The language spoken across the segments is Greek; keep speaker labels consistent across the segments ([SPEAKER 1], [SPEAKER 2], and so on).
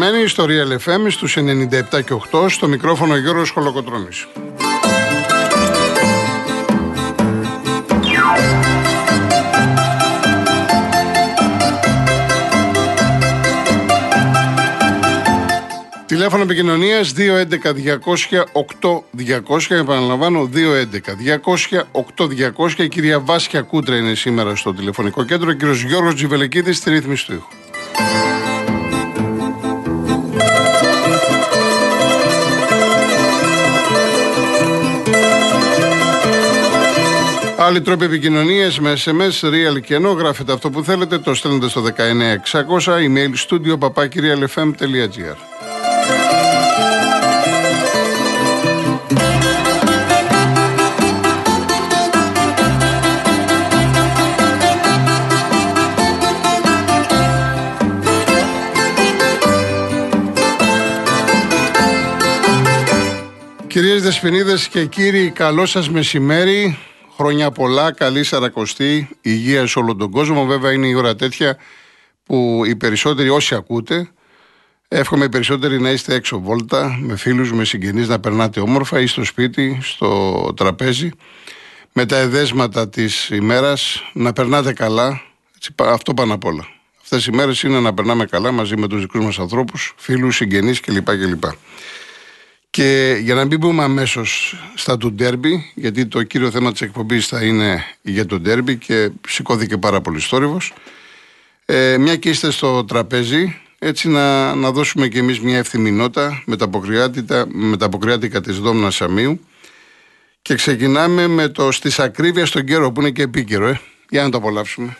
[SPEAKER 1] Είστε συντονισμένοι στο Real FM στους 97 και 8 στο μικρόφωνο Γιώργος Χολοκοτρώνης. Τηλέφωνο επικοινωνίας 211-200-8200. Επαναλαμβάνω, 211-200-8200. Η κυρία Βάσια Κούτρα είναι σήμερα στο τηλεφωνικό κέντρο. Ο κύριος Γιώργος Τζιβελεκίδης στη ρύθμιση του ήχου. Άλλοι τρόποι επικοινωνίας με SMS, real και ενώ γράφετε αυτό που θέλετε, το στέλνετε στο 19600, email studio papakirialfm.gr. Κυρίες Δεσποινίδες και κύριοι, καλό σας μεσημέρι. Χρόνια πολλά, καλή σαρακοστή, υγεία σε όλο τον κόσμο. Βέβαια είναι η ώρα τέτοια που οι περισσότεροι όσοι ακούτε, εύχομαι οι περισσότεροι να είστε έξω βόλτα, με φίλους, με συγγενείς, να περνάτε όμορφα ή στο σπίτι, στο τραπέζι, με τα εδέσματα της ημέρας, να περνάτε καλά, έτσι, αυτό πάνω απ' όλα. Αυτές οι μέρες είναι να περνάμε καλά μαζί με τους δικούς μας ανθρώπους, φίλους, συγγενείς κλπ. κλπ. Και για να μην μπούμε αμέσως στα του ντέρμπι, γιατί το κύριο θέμα της εκπομπής θα είναι για το ντέρμπι και σηκώθηκε πάρα πολύ θόρυβο. Ε, μια και είστε στο τραπέζι, έτσι να, να δώσουμε και εμείς μια ευθυμή νότα με τα αποκριάτικα της Δόμνας Σαμίου. Και ξεκινάμε με το στις ακρίβεια στον καιρό που είναι και επίκαιρο, ε. Για να το απολαύσουμε.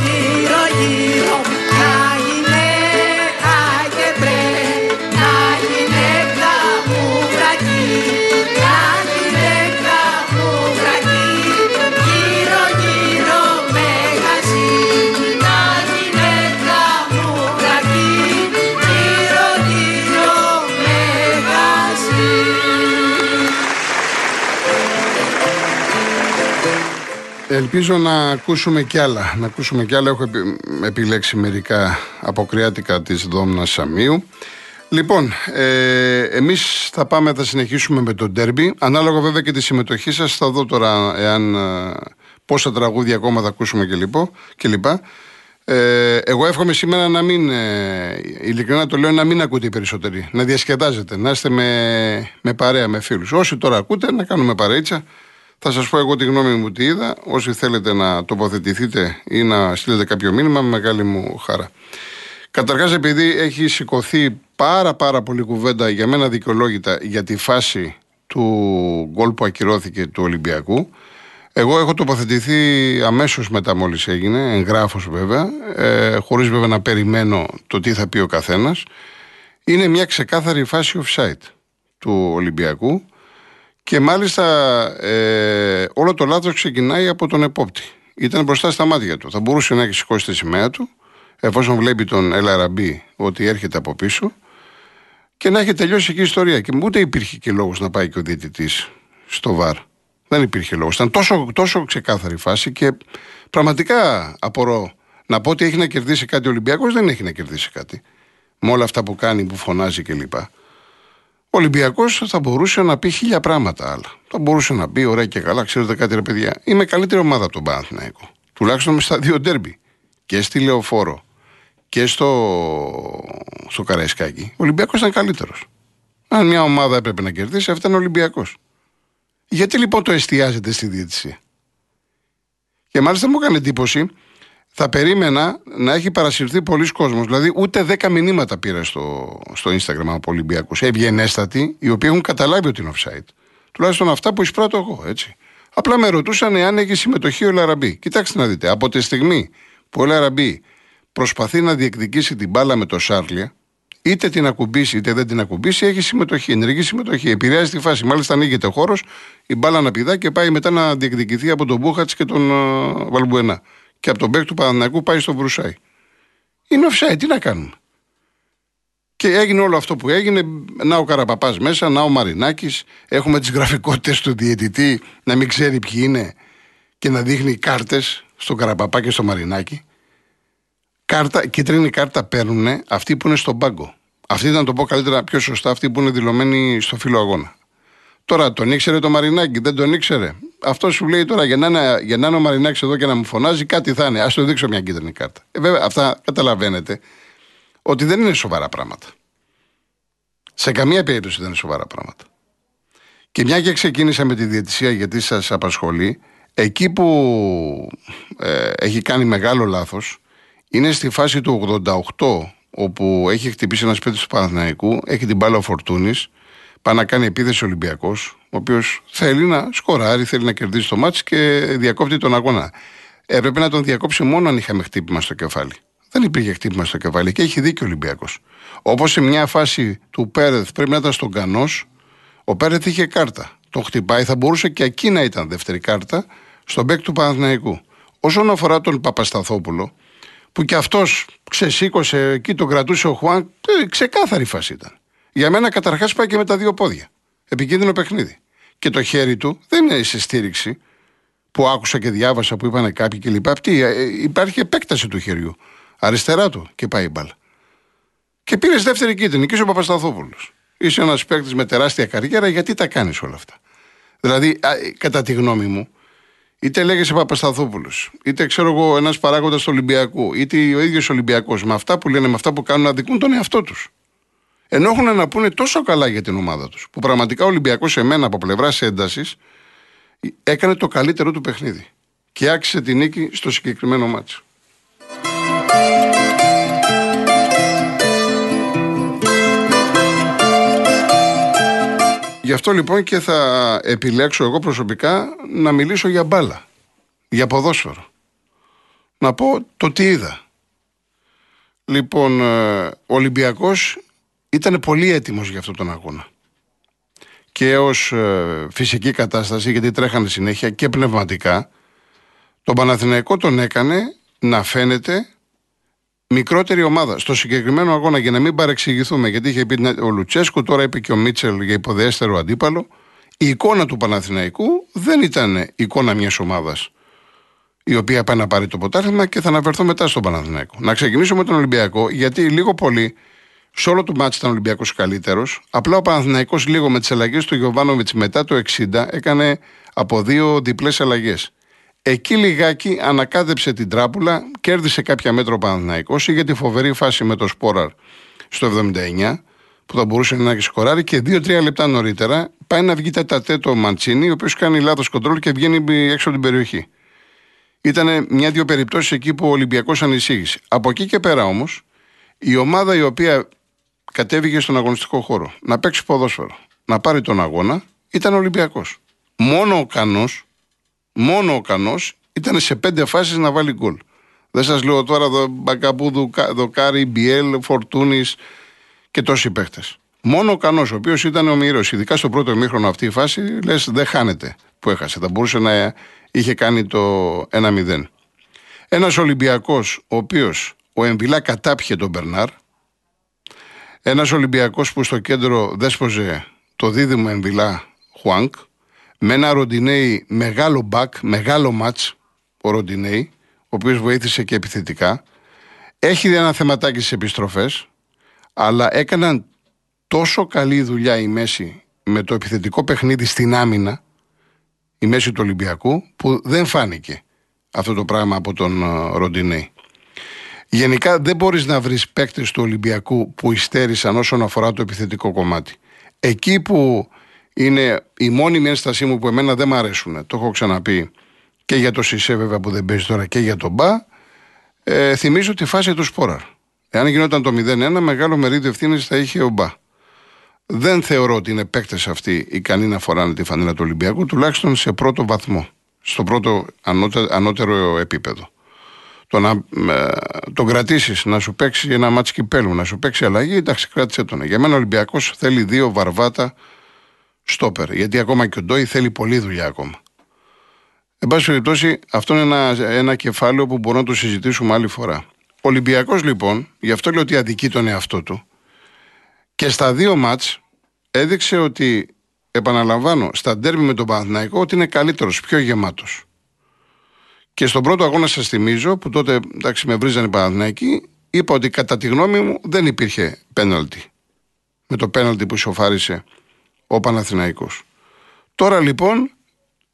[SPEAKER 1] i gira, Ελπίζω να ακούσουμε κι άλλα. Να ακούσουμε κι άλλα. Έχω επιλέξει μερικά αποκριάτικα της Δόμνας Σαμίου. Λοιπόν, ε, εμείς θα πάμε, θα συνεχίσουμε με το ντέρμπι. Ανάλογα βέβαια και τη συμμετοχή σας, θα δω τώρα εάν, ε, πόσα τραγούδια ακόμα θα ακούσουμε και, λοιπά. Ε, εγώ εύχομαι σήμερα να μην, ε, ειλικρινά το λέω, να μην ακούτε οι περισσότεροι. Να διασκεδάζετε, να είστε με, με παρέα, με φίλους. Όσοι τώρα ακούτε, να κάνουμε παρέιτσα. Θα σας πω εγώ τη γνώμη μου τι είδα. Όσοι θέλετε να τοποθετηθείτε ή να στείλετε κάποιο μήνυμα, με μεγάλη μου χαρά. Καταρχάς, επειδή έχει σηκωθεί πάρα πάρα πολύ κουβέντα για μένα δικαιολόγητα για τη φάση του γκολ που ακυρώθηκε του Ολυμπιακού. Εγώ έχω τοποθετηθεί αμέσως μετά μόλις έγινε, εγγράφος βέβαια, ε, χωρίς βέβαια να περιμένω το τι θα πει ο καθένας. Είναι μια ξεκάθαρη φάση offside του Ολυμπιακού. Και μάλιστα ε, όλο το λάθος ξεκινάει από τον επόπτη. Ήταν μπροστά στα μάτια του. Θα μπορούσε να έχει σηκώσει τη σημαία του, εφόσον βλέπει τον Ελαραμπή ότι έρχεται από πίσω και να έχει τελειώσει εκεί η ιστορία. Και ούτε υπήρχε και λόγος να πάει και ο διαιτητής στο βαρ. Δεν υπήρχε λόγος. Ήταν τόσο, τόσο ξεκάθαρη φάση και πραγματικά απορώ να πω ότι έχει να κερδίσει κάτι ο Ολυμπιακός. Δεν έχει να κερδίσει κάτι. Με όλα αυτά που κάνει, που φωνάζει κλπ. Ο Ολυμπιακός θα μπορούσε να πει χίλια πράγματα άλλα. Θα μπορούσε να πει: Ωραία και καλά, ξέρετε κάτι, ρε παιδιά. Είμαι καλύτερη ομάδα από τον Παναθηναϊκό. Τουλάχιστον με στα δύο ντέρμπι. Και στη Λεωφόρο και στο, στο Καραϊσκάκι. Ο Ολυμπιακός ήταν καλύτερος. Αν μια ομάδα έπρεπε να κερδίσει, αυτό ήταν ο Ολυμπιακός. Γιατί λοιπόν το εστιάζεται στη διαιτησία; Και μάλιστα μου έκανε εντύπωση θα περίμενα να έχει παρασυρθεί πολλοί κόσμος. Δηλαδή, ούτε 10 μηνύματα πήρα στο, στο Instagram από Ολυμπιακούς. Ευγενέστατοι, οι οποίοι έχουν καταλάβει ότι είναι offside. Τουλάχιστον αυτά που εισπράττω εγώ, έτσι. Απλά με ρωτούσαν εάν έχει συμμετοχή ο Λαραμπή. Κοιτάξτε να δείτε, από τη στιγμή που ο Λαραμπή προσπαθεί να διεκδικήσει την μπάλα με το Σάρλια, είτε την ακουμπήσει είτε δεν την ακουμπήσει, έχει συμμετοχή, ενεργή συμμετοχή. Επηρεάζει τη φάση. Μάλιστα, ανοίγεται ο χώρος, η μπάλα να πηδά και πάει μετά να διεκδικηθεί από τον Μπούχατς και τον uh, Βαλμπουενά και από τον παίκ του Παναναναϊκού πάει στο Βρουσάι. Είναι offside, τι να κάνουμε. Και έγινε όλο αυτό που έγινε. Να ο Καραπαπάς μέσα, να ο Μαρινάκης. Έχουμε τις γραφικότητες του διαιτητή να μην ξέρει ποιοι είναι και να δείχνει κάρτες στον Καραπαπά και στο Μαρινάκη. Κάρτα, κίτρινη κάρτα παίρνουν αυτοί που είναι στον πάγκο. Αυτή ήταν το πω καλύτερα, πιο σωστά, αυτοί που είναι δηλωμένοι στο φύλλο αγώνα. Τώρα τον ήξερε το Μαρινάκη, δεν τον ήξερε; Αυτό σου λέει τώρα για να, είναι, για να είναι ο Μαρινάκης εδώ και να μου φωνάζει, κάτι θα είναι. Α το δείξω μια κίτρινη κάρτα. Ε, βέβαια, αυτά καταλαβαίνετε ότι δεν είναι σοβαρά πράγματα. Σε καμία περίπτωση δεν είναι σοβαρά πράγματα. Και μια και ξεκίνησα με τη διαιτησία γιατί σας απασχολεί, εκεί που ε, έχει κάνει μεγάλο λάθος είναι στη φάση του 88 όπου έχει χτυπήσει ένας σπίτι του Παναθηναϊκού, έχει την μπάλα ο Φορτούνης πάει να κάνει επίθεση ο Ολυμπιακός, ο οποίος θέλει να σκοράρει, θέλει να κερδίσει το μάτι και διακόπτει τον αγώνα. Έπρεπε να τον διακόψει μόνο αν είχαμε χτύπημα στο κεφάλι. Δεν υπήρχε χτύπημα στο κεφάλι και έχει δίκιο ο Ολυμπιακός. Όπως σε μια φάση του Πέρεθ πρέπει να ήταν στον Κανός, ο Πέρεθ είχε κάρτα. Τον χτυπάει, θα μπορούσε και εκεί να ήταν δεύτερη κάρτα στον μπέκ του Παναθηναϊκού. Όσον αφορά τον Παπασταθόπουλο, που και αυτός ξεσήκωσε εκεί, τον κρατούσε ο Χουάν, ε, ξεκάθαρη φάση ήταν. Για μένα καταρχάς πάει και με τα δύο πόδια. Επικίνδυνο παιχνίδι. Και το χέρι του δεν είναι σε στήριξη που άκουσα και διάβασα που είπαν κάποιοι κλπ. Αυτή ε, υπάρχει επέκταση του χεριού. Αριστερά του και πάει η μπάλα. Και πήρες δεύτερη κίτρινη και είσαι ο Παπασταθόπουλος. Είσαι ένας παίκτης με τεράστια καριέρα, γιατί τα κάνεις όλα αυτά; Δηλαδή, κατά τη γνώμη μου, είτε λέγεσαι Παπασταθόπουλος, είτε ξέρω εγώ ένας παράγοντας του Ολυμπιακού, είτε ο ίδιος Ολυμπιακός, με αυτά που λένε, με αυτά που κάνουν, αδικούν τον εαυτό τους. Ενώ έχουν να πούνε τόσο καλά για την ομάδα τους, που πραγματικά ο Ολυμπιακός σε μένα από πλευράς έντασης έκανε το καλύτερο του παιχνίδι. Και άξιζε τη νίκη στο συγκεκριμένο μάτσο. Γι' αυτό λοιπόν και θα επιλέξω εγώ προσωπικά να μιλήσω για μπάλα, για ποδόσφαιρο. Να πω το τι είδα. Λοιπόν, ε, ο Ολυμπιακός ήταν πολύ έτοιμος για αυτόν τον αγώνα. Και ως ε, φυσική κατάσταση, γιατί τρέχανε συνέχεια και πνευματικά, τον Παναθηναϊκό τον έκανε να φαίνεται μικρότερη ομάδα. Στο συγκεκριμένο αγώνα, για να μην παρεξηγηθούμε, γιατί είχε πει ο Λουτσέσκου, τώρα είπε και ο Μίτσελ για υποδέστερο αντίπαλο, η εικόνα του Παναθηναϊκού δεν ήταν εικόνα μιας ομάδας η οποία πάει να πάρει το ποτάθλημα και θα αναφερθώ μετά στον Παναθηναϊκό. Να ξεκινήσω με τον Ολυμπιακό, γιατί λίγο πολύ σε όλο το μάτι ήταν ο Ολυμπιακός καλύτερος. Απλά ο Παναθηναϊκός λίγο με τις αλλαγές του Γιωβάνοβιτς μετά το 60 έκανε από δύο διπλές αλλαγές. Εκεί λιγάκι ανακάδεψε την τράπουλα, κέρδισε κάποια μέτρα ο Παναθηναϊκός για τη φοβερή φάση με το Σπόραρ στο 79 που θα μπορούσε να έχει σκοράρει και δύο-τρία λεπτά νωρίτερα πάει να βγει τετατέ το Μαντσίνη, ο οποίος κάνει λάθος κοντρόλ και βγαίνει έξω από την περιοχή. Ήταν μια-δύο περιπτώσεις εκεί που ο Ολυμπιακός ανησύγησε. Από εκεί και πέρα όμως, η ομάδα η οποία κατέβηκε στον αγωνιστικό χώρο να παίξει ποδόσφαιρο, να πάρει τον αγώνα, ήταν Ολυμπιακός. Μόνο ο Κανός, μόνο ο Κανός ήταν σε πέντε φάσεις να βάλει γκολ. Δεν σας λέω τώρα εδώ Μπακαπούδου, Δοκάρι, Μπιέλ, Φορτούνης και τόσοι παίχτες. Μόνο ο Κανός, ο οποίος ήταν ο μύρο, ειδικά στο πρώτο μήχρονο αυτή η φάση, λες δεν χάνεται που έχασε. Θα μπορούσε να είχε κάνει το 1-0. Ένας Ολυμπιακός, ο οποίος ο Εμβιλά κατάπιε τον Μπερνάρ. Ένας Ολυμπιακός που στο κέντρο δέσποζε το δίδυμο Εμβιλά Χουάνκ. Με ένα Ροντινέι μεγάλο μπακ, μεγάλο μάτς ο Ροντινέι, ο οποίος βοήθησε και επιθετικά. Έχει ένα θεματάκι στις επιστροφές, αλλά έκαναν τόσο καλή δουλειά η Μέση με το επιθετικό παιχνίδι στην άμυνα, η Μέση του Ολυμπιακού, που δεν φάνηκε αυτό το πράγμα από τον ε, Ροντινέη. Γενικά δεν μπορείς να βρεις παίκτες του Ολυμπιακού που υστέρησαν όσον αφορά το επιθετικό κομμάτι. Εκεί που είναι η μόνιμη ένστασή μου που εμένα δεν μου αρέσουν, το έχω ξαναπεί και για το Σισε βέβαια που δεν παίζει τώρα και για τον Μπα, ε, θυμίζω τη φάση του Σπόραρ. Εάν γινόταν το 0-1, μεγάλο μερίδιο ευθύνης θα είχε ο Μπα. Δεν θεωρώ ότι είναι παίκτες αυτοί ικανοί να φοράνε τη φανέλα του Ολυμπιακού, τουλάχιστον σε πρώτο βαθμό. Στο πρώτο ανώτερο, επίπεδο. Το να ε, τον κρατήσεις, να σου παίξει ένα μάτσο κυπέλου, να σου παίξει αλλαγή, εντάξει, κράτησε τον. Για μένα ο Ολυμπιακός θέλει δύο βαρβάτα στόπερ. Γιατί ακόμα και ο Ντόι θέλει πολλή δουλειά ακόμα. Εν πάση περιπτώσει, αυτό είναι ένα, ένα κεφάλαιο που μπορούμε να το συζητήσουμε άλλη φορά. Ο Ολυμπιακός λοιπόν, γι' αυτό λέω ότι αδικεί τον εαυτό του, και στα δύο μάτς έδειξε ότι, επαναλαμβάνω, στα ντέρμι με τον Παναθηναϊκό ότι είναι καλύτερος, πιο γεμάτος. Και στον πρώτο αγώνα σας θυμίζω, που τότε εντάξει, με βρίζανε οι Παναθηναϊκοί, είπα ότι κατά τη γνώμη μου δεν υπήρχε πέναλτι. Με το πέναλτι που ισοφάρισε ο Παναθηναϊκός. Τώρα λοιπόν,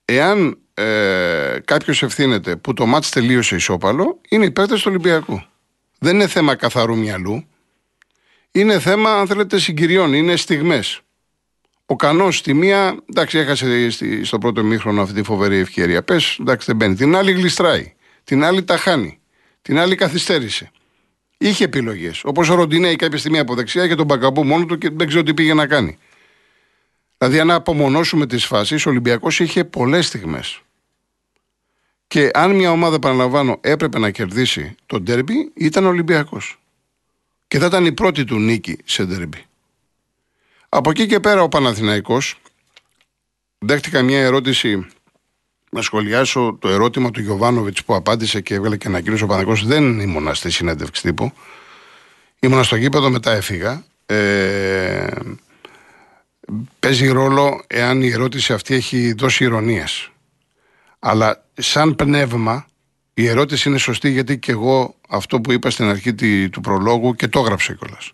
[SPEAKER 1] εάν ε, κάποιος ευθύνεται που το μάτς τελείωσε ισόπαλο, είναι υπέρ του Ολυμπιακού. Δεν είναι θέμα καθαρού μυαλού. Είναι θέμα, αν θέλετε, συγκυριών, είναι στιγμές. Ο Κανός στη μία, εντάξει, έχασε στο πρώτο μήχρονο αυτή τη φοβερή ευκαιρία. Πες, εντάξει, δεν μπαίνει. Την άλλη γλιστράει. Την άλλη τα χάνει. Την άλλη καθυστέρησε. Είχε επιλογές. Όπως ο Ροντινέη κάποια στιγμή από δεξιά και τον Μπακαμπού μόνο του και δεν ξέρω τι πήγε να κάνει. Δηλαδή, αν απομονώσουμε τις φάσεις, ο Ολυμπιακός είχε πολλές στιγμές. Και αν μια ομάδα, παραλαμβάνω, έπρεπε να κερδίσει τον τέρμπι, ήταν ο Ολυμπιακός και θα ήταν η πρώτη του νίκη σε ντερμπι. Από εκεί και πέρα ο Παναθηναϊκός δέχτηκα μια ερώτηση να σχολιάσω το ερώτημα του Γιωβάνοβιτς που απάντησε και έβγαλε και ανακοίνωση ο Παναθηναϊκός. Δεν ήμουνα στη συνέντευξη τύπου. Ήμουνα στο γήπεδο μετά έφυγα. Ε, παίζει ρόλο εάν η ερώτηση αυτή έχει δώσει ηρωνίες αλλά σαν πνεύμα η ερώτηση είναι σωστή γιατί και εγώ αυτό που είπα στην αρχή του προλόγου και το έγραψε κιόλας.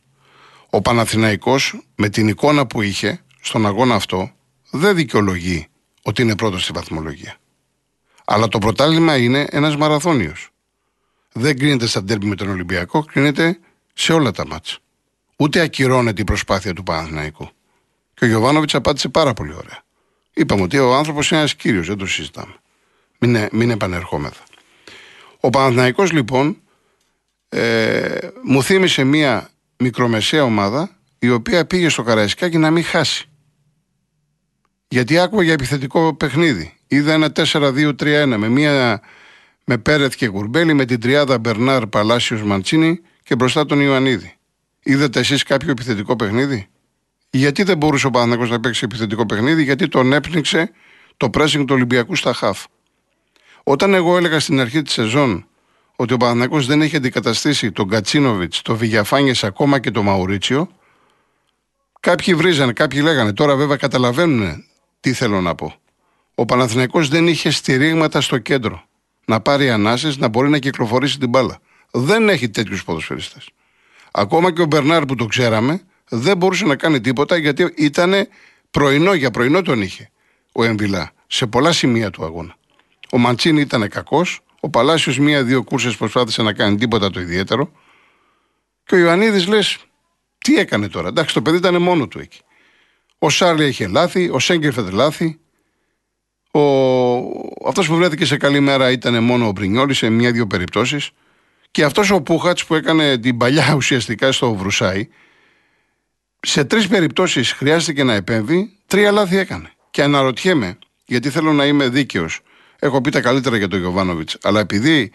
[SPEAKER 1] Ο Παναθηναϊκός με την εικόνα που είχε στον αγώνα αυτό δεν δικαιολογεί ότι είναι πρώτος στη βαθμολογία. Αλλά το πρωτάθλημα είναι ένας μαραθώνιος. Δεν κρίνεται στα τέρμι με τον Ολυμπιακό, κρίνεται σε όλα τα μάτσα. Ούτε ακυρώνεται η προσπάθεια του Παναθηναϊκού. Και ο Γιωβάνοβιτς απάντησε πάρα πολύ ωραία. Είπαμε ότι ο άνθρωπος είναι ένας κύριος, δεν το συζητάμε. Μην, μην επανερχόμεθα. Ο Παναθηναϊκός λοιπόν ε, μου θύμισε μια μικρομεσαία ομάδα η οποία πήγε στο Καραϊσκάκι να μην χάσει. Γιατί άκουγα για επιθετικό παιχνίδι. Είδα ένα 4-2-3-1 με μια με Πέρεθ και Κουρμπέλη με την τριάδα Μπερνάρ Παλάσιος Μαντσίνη και μπροστά τον Ιωαννίδη. Είδατε εσείς κάποιο επιθετικό παιχνίδι; Γιατί δεν μπορούσε ο Παναθηναϊκός να παίξει επιθετικό παιχνίδι, γιατί τον έπνιξε το pressing του Ολυμπιακού στα χαφ. Όταν εγώ έλεγα στην αρχή της σεζόν ότι ο Παναθηναϊκός δεν έχει αντικαταστήσει τον Κατσίνοβιτς, τον Βηγιαφάνιες ακόμα και τον Μαουρίτσιο, κάποιοι βρίζανε, κάποιοι λέγανε. Τώρα βέβαια καταλαβαίνουν τι θέλω να πω. Ο Παναθηναϊκός δεν είχε στηρίγματα στο κέντρο να πάρει ανάσες, να μπορεί να κυκλοφορήσει την μπάλα. Δεν έχει τέτοιους ποδοσφαιριστές. Ακόμα και ο Μπερνάρ που το ξέραμε, δεν μπορούσε να κάνει τίποτα γιατί ήταν πρωινό για πρωινό τον είχε ο Εμβιλά σε πολλά σημεία του αγώνα. Ο Μαντσίνη ήταν κακός. Ο Παλάσιος μία-δύο κούρσες προσπάθησε να κάνει τίποτα το ιδιαίτερο. Και ο Ιωαννίδης λες, τι έκανε τώρα. Εντάξει, το παιδί ήταν μόνο του εκεί. Ο Σάρλι είχε λάθη, ο Σέγκερφετ λάθη. Ο... Αυτός που βρέθηκε σε καλή μέρα ήταν μόνο ο Μπρινιόλης σε μία-δύο περιπτώσεις. Και αυτός ο Πούχατς που έκανε την παλιά ουσιαστικά στο Βρουσάι, σε τρεις περιπτώσεις χρειάστηκε να επέμβει, τρία λάθη έκανε. Και αναρωτιέμαι, γιατί θέλω να είμαι δίκαιος, έχω πει τα καλύτερα για τον Γιωβάνοβιτς, αλλά επειδή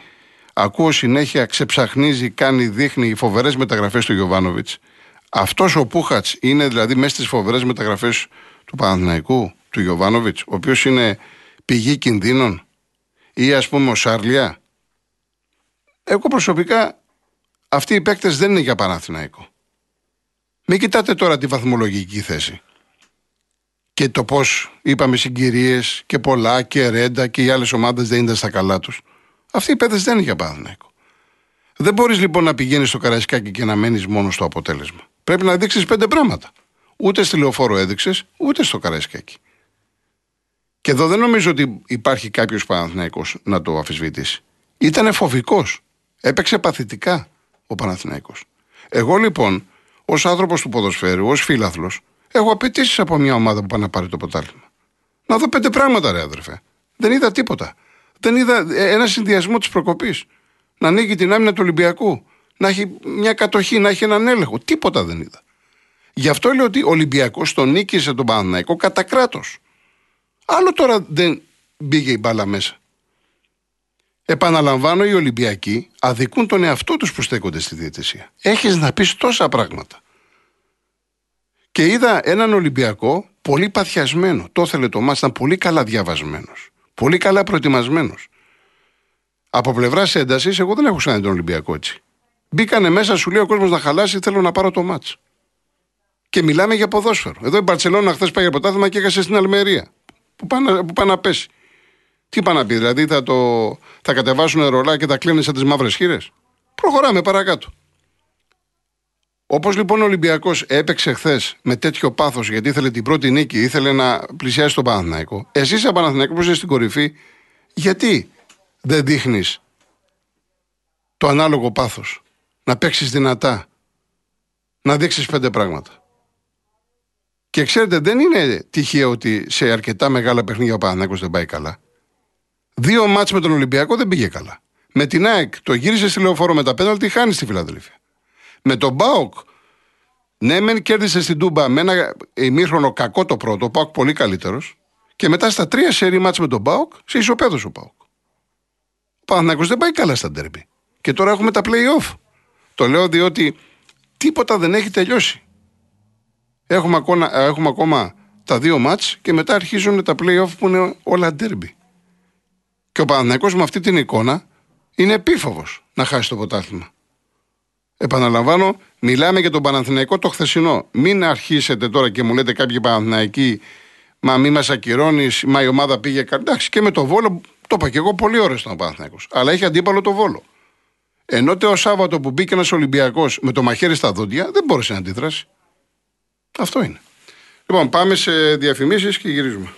[SPEAKER 1] ακούω συνέχεια ξεψαχνίζει, κάνει, δείχνει φοβερές μεταγραφές του Γιωβάνοβιτς, αυτός ο Πούχατς είναι δηλαδή μέσα στις φοβερές μεταγραφές του Παναθηναϊκού, του Γιωβάνοβιτς, ο οποίος είναι πηγή κινδύνων, ή ας πούμε ο Σάρλια. Εγώ προσωπικά αυτοί οι παίκτες δεν είναι για Παναθηναϊκό. Μην κοιτάτε τώρα τη βαθμολογική θέση. Και το πώς είπαμε συγκυρίες και πολλά και ρέντα και οι άλλες ομάδες δεν ήταν στα καλά τους. Αυτοί οι παίδε δεν είναι για Παναθηναϊκό. Δεν μπορείς λοιπόν να πηγαίνεις στο Καραϊσκάκι και να μένεις μόνο στο αποτέλεσμα. Πρέπει να δείξεις πέντε πράγματα. Ούτε στη λεωφόρο έδειξες, ούτε στο Καραϊσκάκι. Και εδώ δεν νομίζω ότι υπάρχει κάποιος Παναθηναϊκός να το αφισβητήσει. Ήταν φοβικός. Έπαιξε παθητικά ο Παναθηναϊκός. Εγώ λοιπόν, ως άνθρωπος του ποδοσφαίρου, ως φίλαθλος, έχω απαιτήσεις από μια ομάδα που πάει να πάρει το ποτάλημα. Να δω πέντε πράγματα, ρε αδερφέ. Δεν είδα τίποτα. Δεν είδα ε, ένα συνδυασμό της προκοπής. Να ανοίγει την άμυνα του Ολυμπιακού. Να έχει μια κατοχή, να έχει έναν έλεγχο. Τίποτα δεν είδα. Γι' αυτό λέω ότι ο Ολυμπιακός τον νίκησε τον Παναναϊκό κατά κράτος. Άλλο τώρα δεν μπήκε η μπάλα μέσα. Επαναλαμβάνω, οι Ολυμπιακοί αδικούν τον εαυτό τους που στέκονται στη διαιτησία. Έχεις να πεις τόσα πράγματα. Και είδα έναν Ολυμπιακό πολύ παθιασμένο. Το ήθελε το μάτς, ήταν πολύ καλά διαβασμένος. Πολύ καλά προετοιμασμένος. Από πλευράς έντασης, εγώ δεν έχω σαν τον Ολυμπιακό έτσι. Μπήκανε μέσα, σου λέει ο κόσμος να χαλάσει, θέλω να πάρω το μάτς. Και μιλάμε για ποδόσφαιρο. Εδώ η Μπαρσελόνα χθες πάει για ποτάθλημα και έχασε στην Αλμερία. Που πάνε, που πάνε να πέσει. Τι πάνε να πει, δηλαδή θα, το, θα κατεβάσουν ρολά και θα κλείνουν σαν τις μαύρες χείρες; Προχωράμε παρακάτω. Όπως λοιπόν ο Ολυμπιακός έπαιξε χθες με τέτοιο πάθος γιατί ήθελε την πρώτη νίκη, ήθελε να πλησιάσει τον Παναθηναϊκό. Εσύ, σαν Παναθηναϊκό που είσαι στην κορυφή, γιατί δεν δείχνεις το ανάλογο πάθος, να παίξεις δυνατά, να δείξεις πέντε πράγματα; Και ξέρετε, δεν είναι τυχαίο ότι σε αρκετά μεγάλα παιχνίδια ο Παναθηναϊκός δεν πάει καλά. Δύο μάτς με τον Ολυμπιακό δεν πήγε καλά. Με την ΑΕΚ το γύρισε στη λεωφόρο με τα πέναλτι, χάνει στη Φιλαδέλφια. Με τον Μπάουκ, ναι, μεν κέρδισε στην Τούμπα με ένα ημίχρονο κακό το πρώτο, ο Μπάουκ πολύ καλύτερος. Και μετά στα τρία σερή μάτς με τον Μπάουκ, σε ισοπαίδωσε ο Μπάουκ. Ο Παναθηναϊκός δεν πάει καλά στα ντέρμπι. Και τώρα έχουμε τα play-off. Το λέω διότι τίποτα δεν έχει τελειώσει. Έχουμε ακόμα, έχουμε ακόμα τα δύο μάτς και μετά αρχίζουν τα play-off που είναι όλα ντέρμπι. Και ο Παναθηναϊκός με αυτή την εικόνα είναι επίφοβος να χάσει το ποτάθλημα. Επαναλαμβάνω, μιλάμε για τον Παναθηναϊκό το χθεσινό. Μην αρχίσετε τώρα και μου λέτε κάποιοι Παναθηναϊκοί, μα μη μας ακυρώνεις, μα η ομάδα πήγε. Εντάξει, και με το βόλο, το είπα και εγώ πολύ ωραίο στον Παναθηναϊκός. Αλλά έχει αντίπαλο το βόλο. Ενώ το Σάββατο που μπήκε ένας Ολυμπιακός με το μαχαίρι στα δόντια, δεν μπόρεσε να αντιδράσει. Αυτό είναι. Λοιπόν, πάμε σε διαφημίσεις και γυρίζουμε.